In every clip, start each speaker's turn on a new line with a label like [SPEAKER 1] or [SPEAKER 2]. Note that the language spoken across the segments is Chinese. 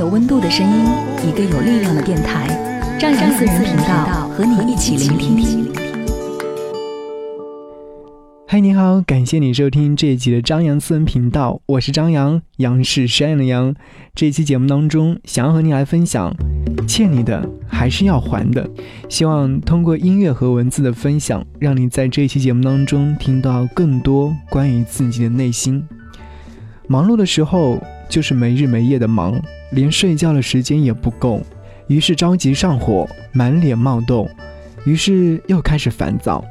[SPEAKER 1] 有温度的声音，一个有力量的电台，张扬私人频道和你一起聆听。
[SPEAKER 2] 嗨，你好，感谢你收听这一集的张扬私人频道，我是张扬，杨是山羊的羊。这一期节目当中，想要和你来分享，欠你的还是要还的。希望通过音乐和文字的分享，让你在这一期节目当中听到更多关于自己的内心。忙碌的时候，就是没日没夜的忙。连睡觉的时间也不够，于是着急上火，满脸冒痘，于是又开始烦躁，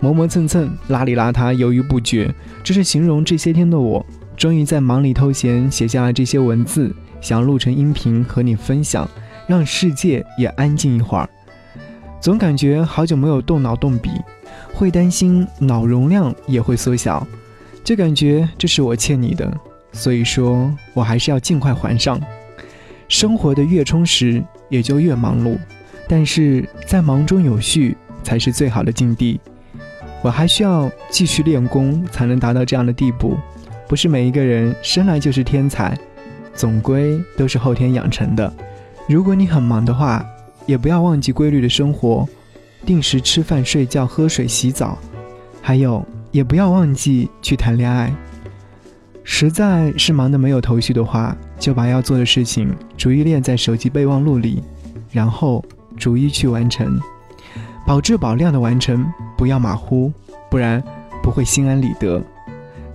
[SPEAKER 2] 磨磨蹭蹭，邋里邋遢，犹豫不决。这是形容这些天的我。终于在忙里偷闲，写下了这些文字，想录成音频和你分享，让世界也安静一会儿。总感觉好久没有动脑动笔，会担心脑容量也会缩小，就感觉这是我欠你的，所以说我还是要尽快还上。生活的越充实，也就越忙碌，但是在忙中有序才是最好的境地。我还需要继续练功，才能达到这样的地步。不是每一个人生来就是天才，总归都是后天养成的。如果你很忙的话，也不要忘记规律的生活，定时吃饭、睡觉、喝水、洗澡，还有也不要忘记去谈恋爱。实在是忙得没有头绪的话，就把要做的事情逐一列在手机备忘录里，然后逐一去完成，保质保量的完成，不要马虎，不然不会心安理得，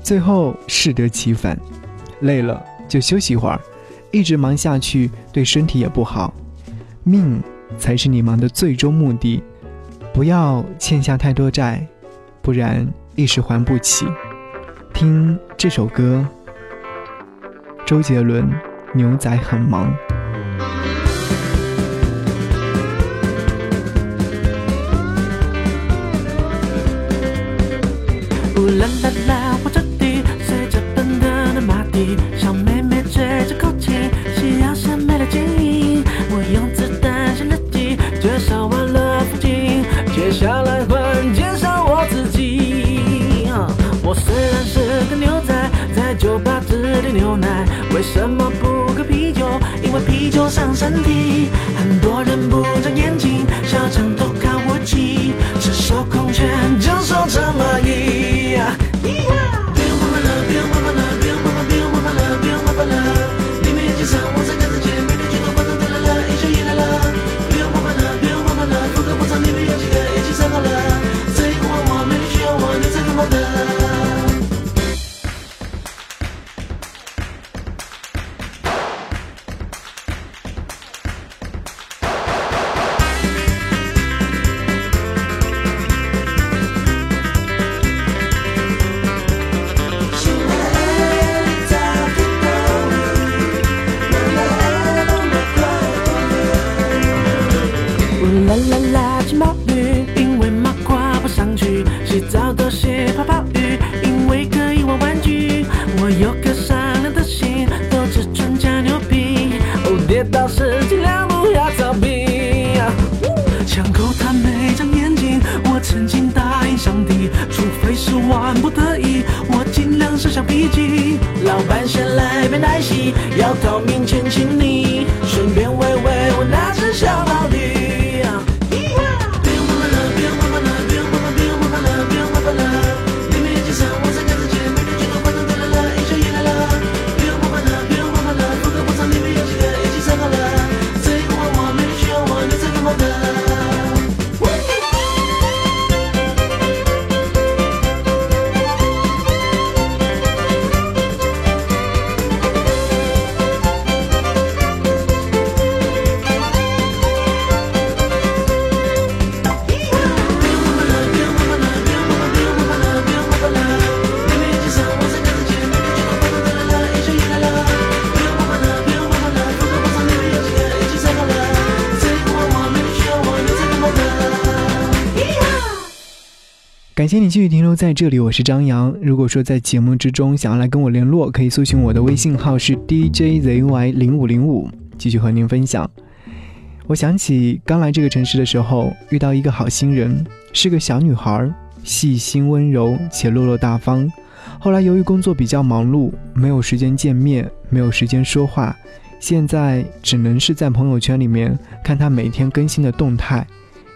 [SPEAKER 2] 最后适得其反。累了就休息一会儿，一直忙下去对身体也不好。命才是你忙的最终目的，不要欠下太多债，不然一时还不起。听这首歌，周杰伦《牛仔很忙》。
[SPEAKER 3] 为什么不喝啤酒？因为啤酒伤身体。像脾气老板先来杯奶昔，要讨面前请你，
[SPEAKER 2] 感谢你继续停留在这里，我是张扬。如果说在节目之中想要来跟我联络，可以搜寻我的微信号是 DJZY 零五零五，继续和您分享。我想起刚来这个城市的时候，遇到一个好心人，是个小女孩，细心温柔且落落大方。后来由于工作比较忙碌，没有时间见面，没有时间说话，现在只能是在朋友圈里面看她每天更新的动态，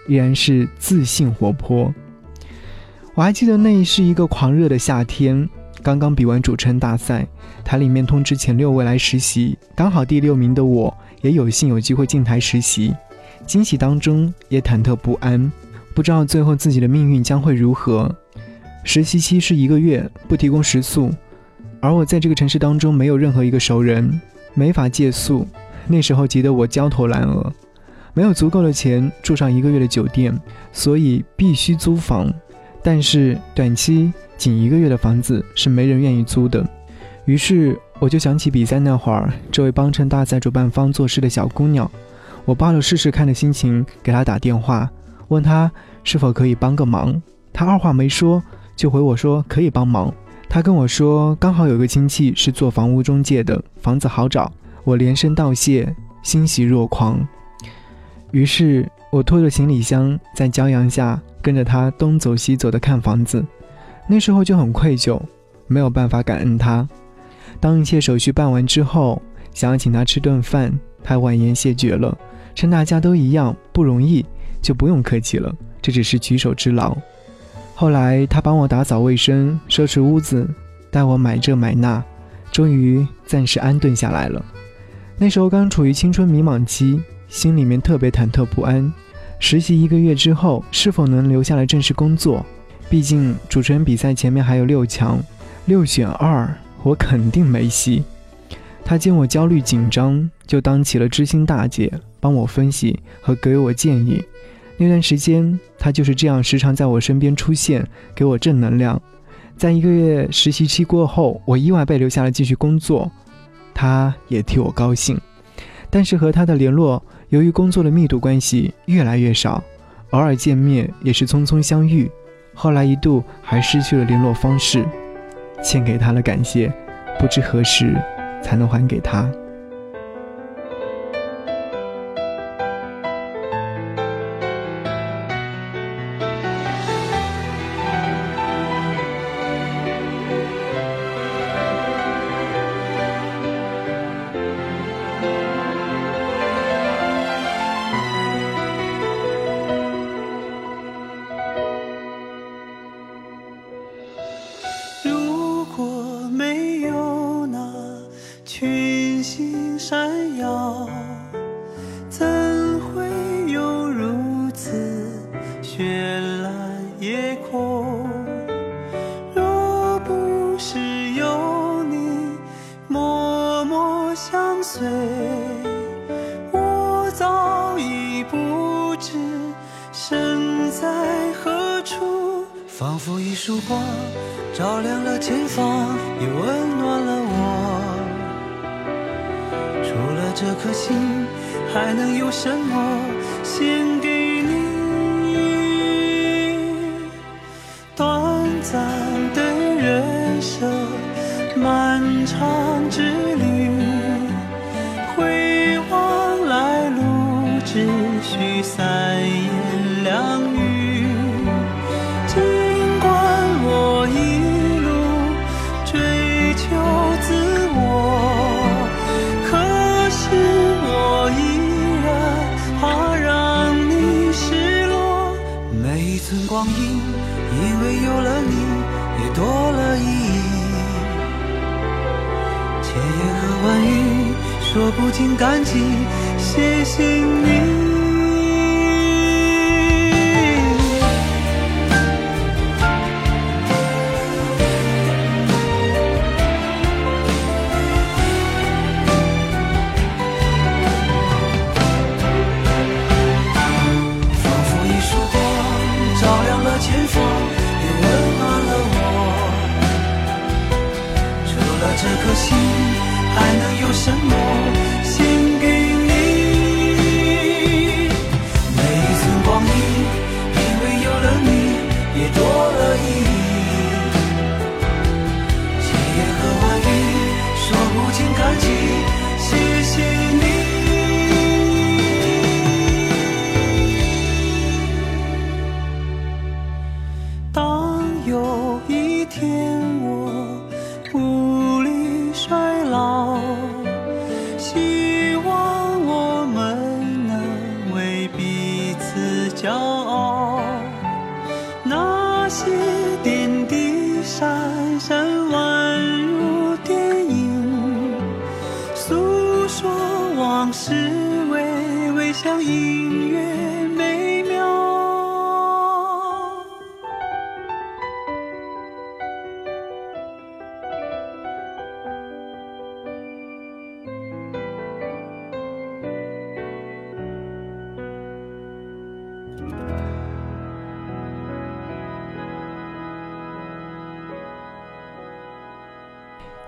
[SPEAKER 2] 依然是自信活泼。我还记得那是一个狂热的夏天，刚刚比完主持人大赛，台里面通知前六位来实习，刚好第六名的我也有幸有机会进台实习，惊喜当中也忐忑不安，不知道最后自己的命运将会如何。实习期是一个月，不提供食宿，而我在这个城市当中没有任何一个熟人，没法借宿，那时候急得我焦头烂额，没有足够的钱住上一个月的酒店，所以必须租房。但是短期仅一个月的房子是没人愿意租的，于是我就想起比赛那会儿，这位帮衬大赛主办方做事的小姑娘，我抱着试试看的心情给她打电话，问她是否可以帮个忙。她二话没说就回我说可以帮忙。她跟我说刚好有个亲戚是做房屋中介的，房子好找。我连声道谢，欣喜若狂。于是我拖着行李箱在骄阳下。跟着他东走西走的看房子，那时候就很愧疚，没有办法感恩他。当一切手续办完之后，想要请他吃顿饭，他婉言谢绝了，称大家都一样不容易，就不用客气了，这只是举手之劳。后来他帮我打扫卫生、收拾屋子，带我买这买那，终于暂时安顿下来了。那时候刚处于青春迷茫期，心里面特别忐忑不安。实习一个月之后，是否能留下来正式工作？毕竟主持人比赛前面还有六强，六选二，我肯定没戏。他见我焦虑紧张，就当起了知心大姐，帮我分析和给我建议。那段时间，他就是这样时常在我身边出现，给我正能量。在一个月实习期过后，我意外被留下来继续工作，他也替我高兴。但是和他的联络。由于工作的密度关系越来越少，偶尔见面也是匆匆相遇，后来一度还失去了联络方式，欠给他的感谢，不知何时才能还给他。
[SPEAKER 3] 说不尽感激，谢谢你。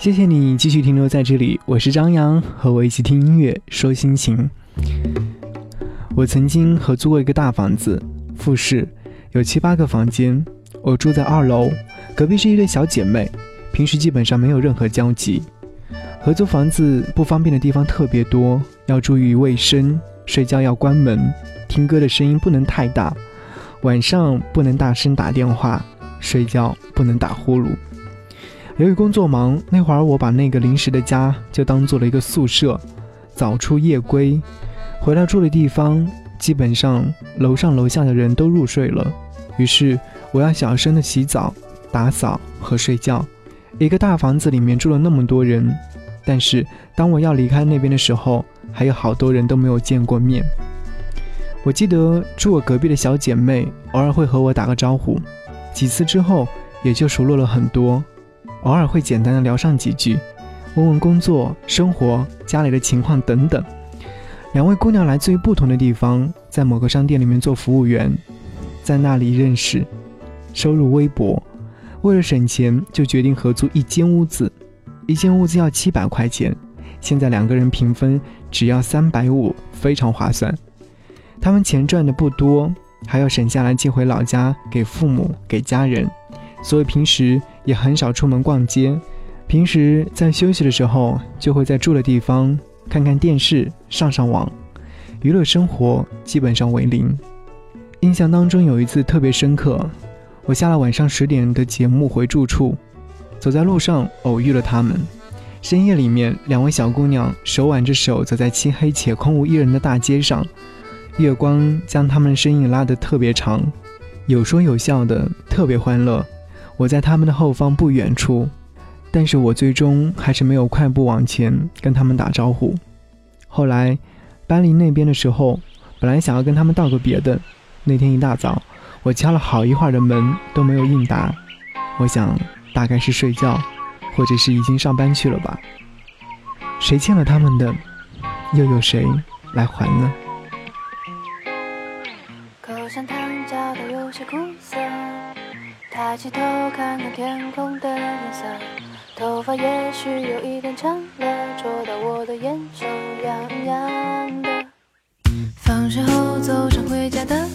[SPEAKER 2] 谢谢你继续停留在这里，我是张扬，和我一起听音乐说心情。我曾经合租过一个大房子，复式，有七八个房间。我住在二楼，隔壁是一对小姐妹，平时基本上没有任何交集。合租房子不方便的地方特别多，要注意卫生，睡觉要关门，听歌的声音不能太大，晚上不能大声打电话，睡觉不能打呼噜。由于工作忙，那会儿我把那个临时的家就当做了一个宿舍，早出夜归，回到住的地方，基本上楼上楼下的人都入睡了，于是我要小声的洗澡、打扫和睡觉。一个大房子里面住了那么多人，但是当我要离开那边的时候，还有好多人都没有见过面。我记得住我隔壁的小姐妹偶尔会和我打个招呼，几次之后也就熟络了很多。偶尔会简单的聊上几句，问问工作、生活、家里的情况等等。两位姑娘来自于不同的地方，在某个商店里面做服务员，在那里认识，收入微薄，为了省钱就决定合租一间屋子，一间屋子要七百块钱，现在两个人平分只要三百五，非常划算。他们钱赚的不多，还要省下来寄回老家给父母、给家人，所以平时。也很少出门逛街，平时在休息的时候就会在住的地方看看电视、上上网，娱乐生活基本上为零。印象当中有一次特别深刻，我下了晚上十点的节目回住处，走在路上偶遇了他们。深夜里面，两位小姑娘手挽着手走在漆黑且空无一人的大街上，月光将她们的身影拉得特别长，有说有笑的，特别欢乐。我在他们的后方不远处，但是我最终还是没有快步往前跟他们打招呼。后来搬离那边的时候，本来想要跟他们道个别的，那天一大早，我敲了好一会儿的门都没有应答，我想大概是睡觉，或者是已经上班去了吧。谁欠了他们的，又有谁来还呢？
[SPEAKER 4] 抬起头看看天空的颜色，头发也许有一点长了，戳到我的眼，球痒痒的。放学后走上回家的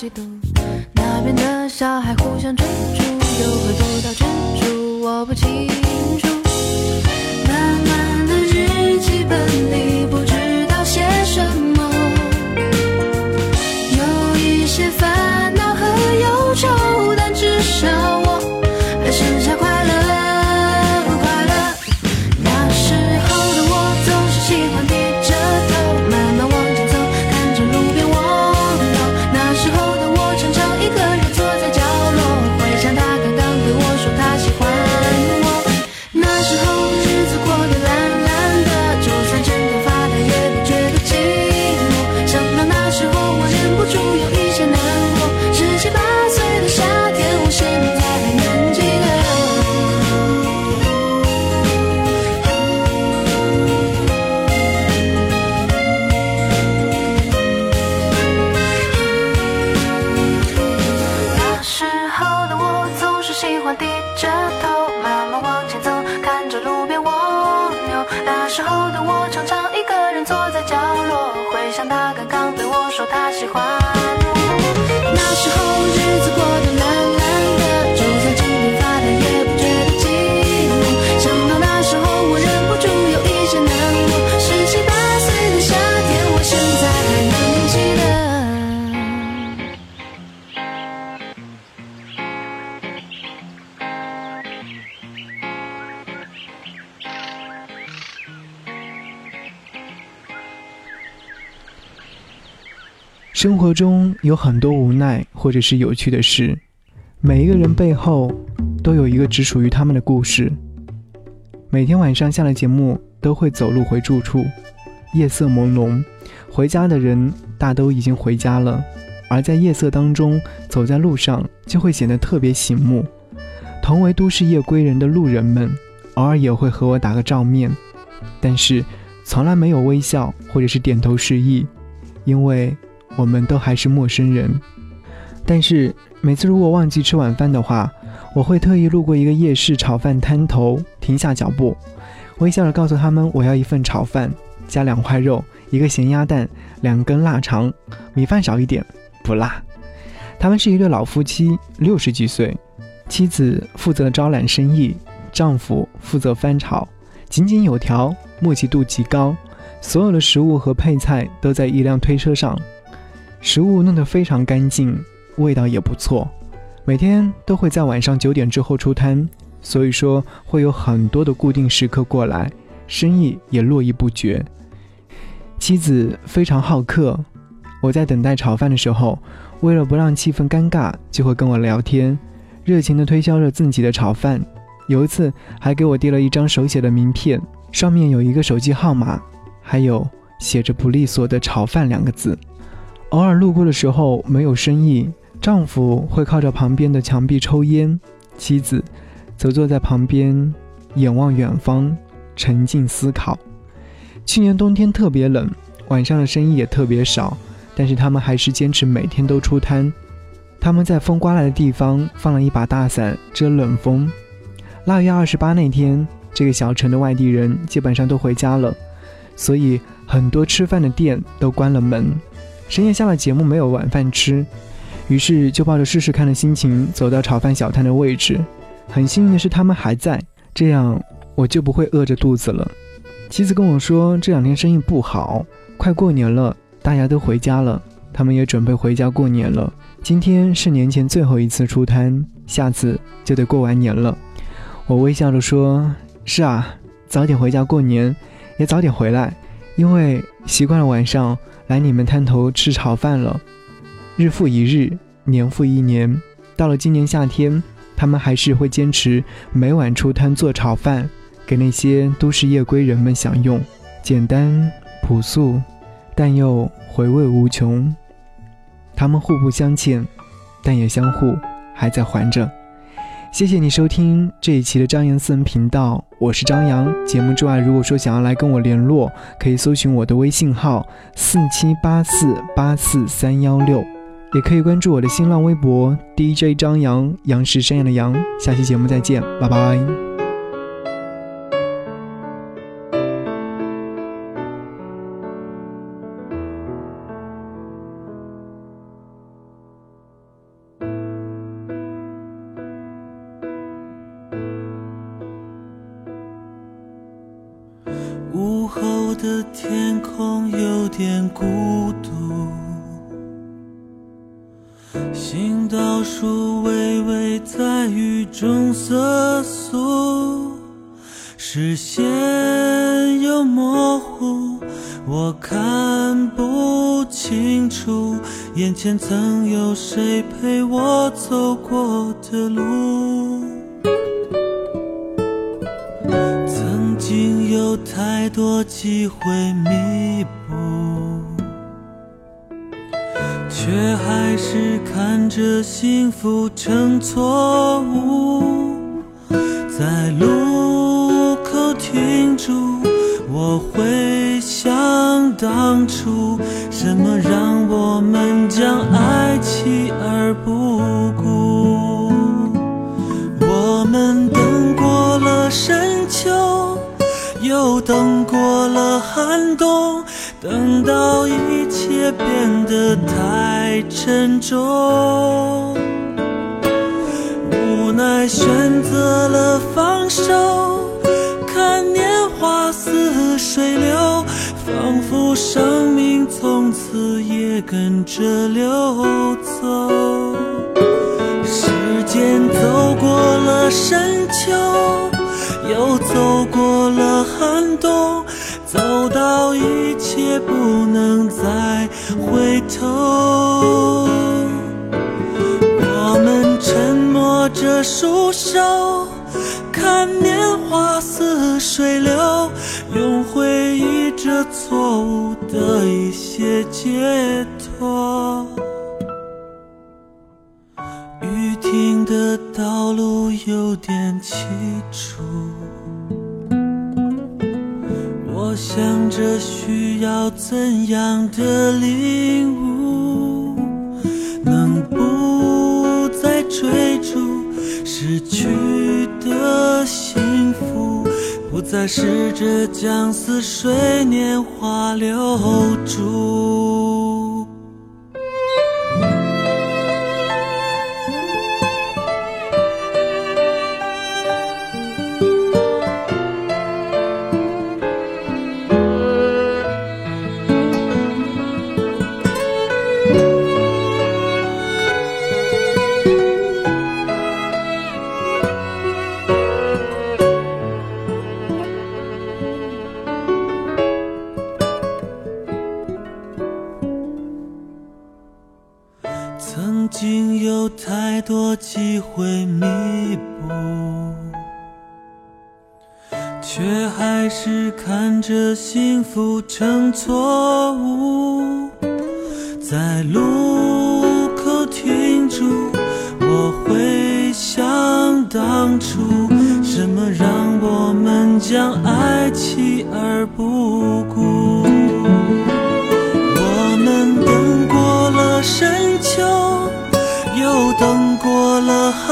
[SPEAKER 4] 嫉妒。那边的小孩互相追逐，又回不到珍珠，我不清楚。慢慢的日记本里不知道写什么，有一些烦恼和忧愁，但至少我。
[SPEAKER 2] 生活中有很多无奈或者是有趣的事，每一个人背后都有一个只属于他们的故事。每天晚上下了节目，都会走路回住处，夜色朦胧，回家的人大都已经回家了，而在夜色当中走在路上，就会显得特别醒目。同为都市夜归人的路人们，偶尔也会和我打个照面，但是从来没有微笑或者是点头示意，因为。我们都还是陌生人，但是每次如果忘记吃晚饭的话，我会特意路过一个夜市炒饭摊头，停下脚步，微笑着告诉他们我要一份炒饭，加两块肉，一个咸鸭蛋，两根腊肠，米饭少一点，不辣。他们是一对老夫妻，六十几岁，妻子负责招揽生意，丈夫负责翻炒，井井有条，默契度极高，所有的食物和配菜都在一辆推车上。食物弄得非常干净，味道也不错。每天都会在晚上九点之后出摊，所以说会有很多的固定食客过来，生意也络绎不绝。妻子非常好客，我在等待炒饭的时候，为了不让气氛尴尬，就会跟我聊天，热情地推销着自己的炒饭。有一次还给我递了一张手写的名片，上面有一个手机号码，还有写着“不利索”的“炒饭”两个字。偶尔路过的时候没有生意，丈夫会靠着旁边的墙壁抽烟，妻子则坐在旁边眼望远方，沉静思考。去年冬天特别冷，晚上的生意也特别少，但是他们还是坚持每天都出摊。他们在风刮来的地方放了一把大伞遮冷风。腊月二十八那天，这个小城的外地人基本上都回家了，所以很多吃饭的店都关了门。深夜下了节目没有晚饭吃，于是就抱着试试看的心情走到炒饭小摊的位置。很幸运的是他们还在，这样我就不会饿着肚子了。妻子跟我说这两天生意不好，快过年了，大家都回家了，他们也准备回家过年了。今天是年前最后一次出摊，下次就得过完年了。我微笑着说：“是啊，早点回家过年，也早点回来，因为习惯了晚上。”来你们摊头吃炒饭了，日复一日，年复一年，到了今年夏天，他们还是会坚持每晚出摊做炒饭，给那些都市夜归人们享用，简单朴素，但又回味无穷。他们互不相欠，但也相互还在还着。谢谢你收听这一期的张扬私人频道，我是张扬。节目之外，如果说想要来跟我联络，可以搜寻我的微信号四七八四八四三幺六，也可以关注我的新浪微博 DJ 张扬，杨是山羊的羊。下期节目再见，拜拜。
[SPEAKER 5] 经有太多机会弥补，却还是看着幸福成错误。在路口停住，我会想当初，什么让我们将爱弃而不顾？我们等过了深，又等过了寒冬，等到一切变得太沉重，无奈选择了放手。看年华似水流，仿佛生命从此也跟着流走。时间走过了深秋，又走过了寒冬，走到一切不能再回头。我们沉默着束手，看年华似水流，用回忆这错误的一些解脱。雨停的道路有点凄楚，想着需要怎样的领悟，能不再追逐失去的幸福，不再试着将似水年华留住。经有太多机会弥补，却还是看着幸福成错误。在路口停住，我回想当初，什么让我们将爱弃而不顾？我们等过了深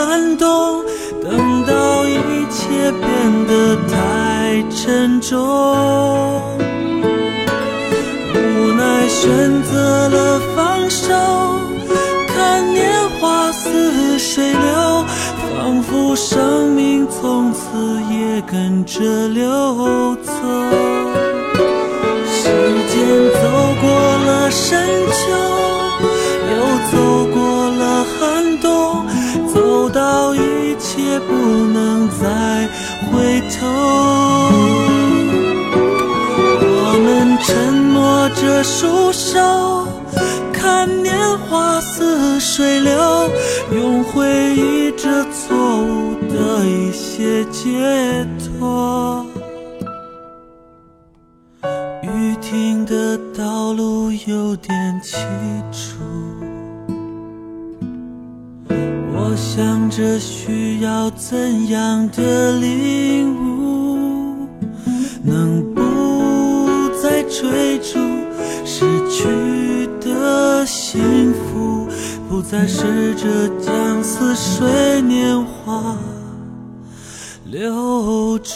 [SPEAKER 5] 感动，等到一切变得太沉重，无奈选择了放手。看年华似水流，仿佛生命从此也跟着流走。时间走过了深秋，又走，到一切不能再回头。我们沉默着束手，看年华似水流，用回忆这错误的一些解脱。雨停的道路有点凄楚，这需要怎样的领悟，能不再追逐失去的幸福，不再试着将似水年华留住。